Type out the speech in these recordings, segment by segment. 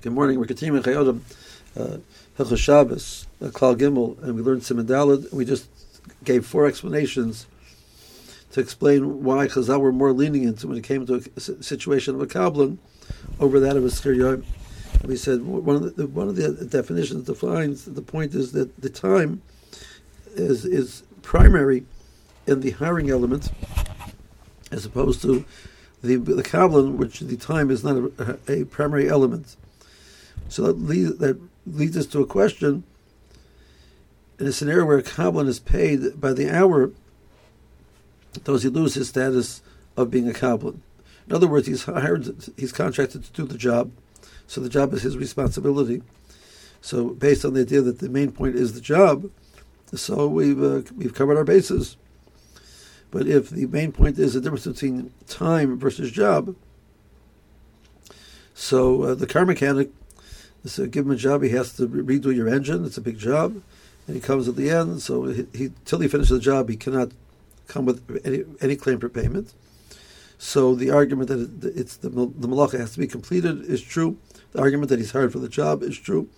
Good morning. We're continuing Chayei Adam, uh, Hilchos Shabbos, uh, Klal Gimel, and we learned Siman Dalet. We just gave four explanations to explain why Chazal were more lenient when it came to a situation of a Kablan over that of a Skir And we said one of the one of the definitions defines the point is that the time is is primary in the hiring element as opposed to the the Kablan, which the time is not a, a primary element. So that leads, that leads us to a question. In a scenario where a Kablan is paid by the hour, does he lose his status of being a Kablan? In other words, he's hired, he's contracted to do the job, so the job is his responsibility. So, based on the idea that the main point is the job, so we've uh, we've covered our bases. But if the main point is the difference between time versus job, so uh, the car mechanic so give him a job. He has to redo your engine. It's a big job, and he comes at the end. So he, he till he finishes the job, he cannot come with any, any claim for payment. So the argument that it's the the malacha has to be completed is true. The argument that he's hired for the job is true.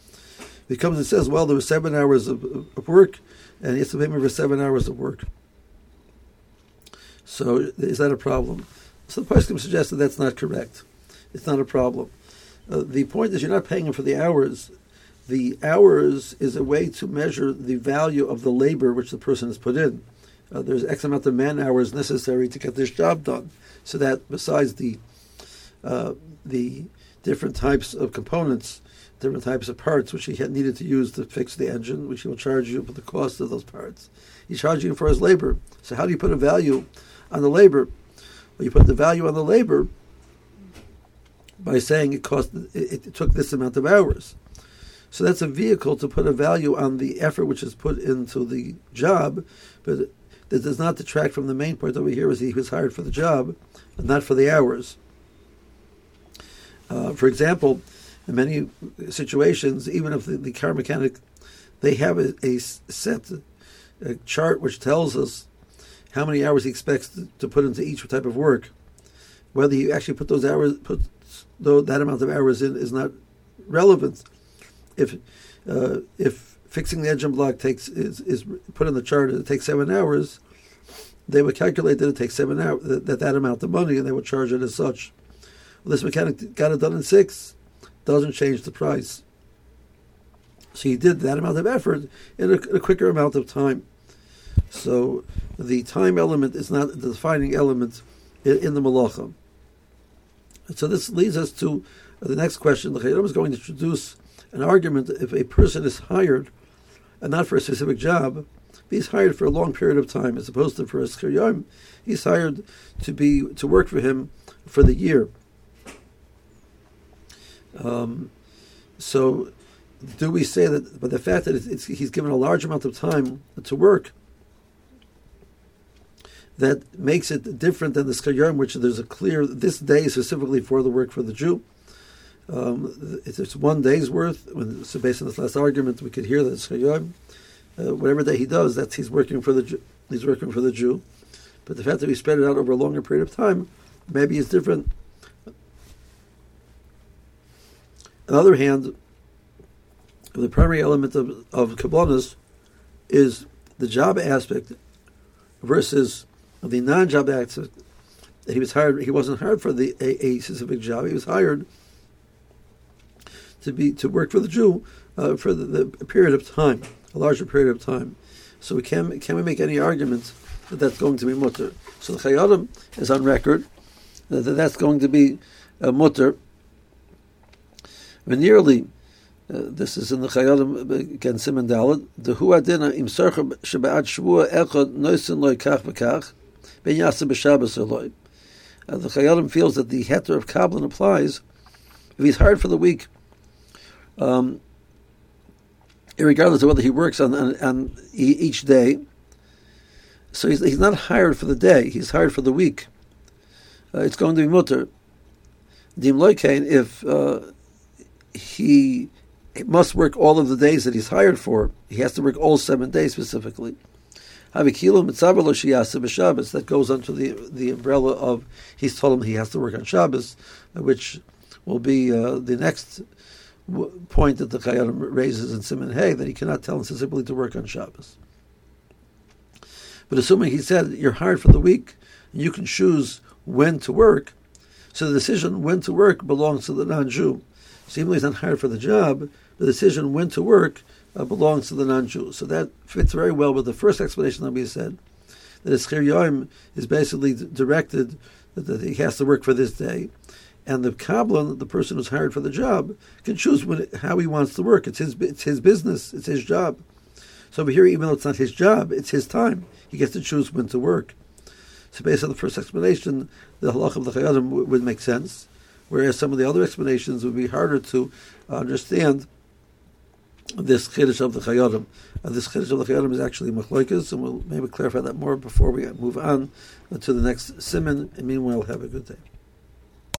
He comes and says, "Well, there were seven hours of, of work, and he has to pay me for seven hours of work." So is that a problem? So the person suggests that that's not correct. It's not a problem. Uh, the point is, you're not paying him for the hours. The hours is a way to measure the value of the labor which the person has put in. Uh, there's X amount of man hours necessary to get this job done. So that besides the uh, the different types of components, different types of parts which he had needed to use to fix the engine, which he will charge you for the cost of those parts. He's charging you for his labor. So how do you put a value on the labor? Well, you put the value on the labor by saying it cost it, took this amount of hours. So that's a vehicle to put a value on the effort which is put into the job, but that does not detract from the main point over here is he was hired for the job, and not for the hours. Uh, for example, in many situations, even if the, the car mechanic, they have a, a set a chart which tells us how many hours he expects to, to, put into each type of work. Whether he actually put those hours, put though that amount of hours in is not relevant. If uh, if fixing the engine block takes is, is put in the chart and it takes seven hours, they would calculate that it takes seven hours that, that, that amount of money and they would charge it as such. Well, this mechanic got it done in six, doesn't change the price. So he did that amount of effort in a, a quicker amount of time. So the time element is not the defining element in, in the malacha. So this leads us to the next question. The Chayim is going to introduce an argument if a person is hired, and not for a specific job, he's hired for a long period of time, as opposed to for a skir he's hired to be to work for him for the year. Um, so, do we say that? But the fact that it's, it's, he's given a large amount of time to work, that makes it different than the Skayarm, which there's a clear, this day specifically for the work for the Jew. Um, it's one day's worth. When, so based on this last argument, we could hear that Skayarm, uh, whatever day he does, that's he's working for the Jew, he's working for the Jew. But the fact that we spread it out over a longer period of time, maybe is different. On the other hand, the primary element of, of is the job aspect versus of the non-job acts that he was hired. He wasn't hired for the a, a specific job. He was hired to be to work for the Jew uh, for the, the, period of time, a larger period of time. So we can can we make any argument that that's going to be mutter? So the Chayei Adam is on record that, that that's going to be a mutter. nearly. Uh, this is in the Chayei Adam again Siman Dalet. The Hu Adina im Sarcha Shabbat Shvua Echad Noisin Loy Kach V'Kach Ben. Uh, the Chayei Adam feels that the heter of Kablan applies if he's hired for the week, um, regardless of whether he works on, on, on each day. So he's, he's not hired for the day; he's hired for the week. Uh, it's going to be mutter. Dim loikain if uh, he must work all of the days that he's hired for. He has to work all seven days specifically. That goes under the the umbrella of he's told him he has to work on Shabbos, which will be uh, the next point that the Chayyim raises in Siman Hey that he cannot tell specifically to work on Shabbos. But assuming he said you're hired for the week, you can choose when to work, so the decision when to work belongs to the non-Jew. Though he's not hired for the job, the decision when to work uh, belongs to the non-Jew. So that fits very well with the first explanation that we said, that Eschir Yom is basically directed that, he has to work for this day. And the Kablan, the person who's hired for the job, can choose when, how he wants to work. It's his, it's his business, it's his job. So over here, even though it's not his job, it's his time. He gets to choose when to work. So based on the first explanation, the halach of the Chayei Adam would make sense, whereas some of the other explanations would be harder to understand this chiddush of the Chayei Adam. Uh, this chiddush of the Chayei Adam is actually machloikas, and we'll maybe clarify that more before we move on to the next siman. And meanwhile, have a good day.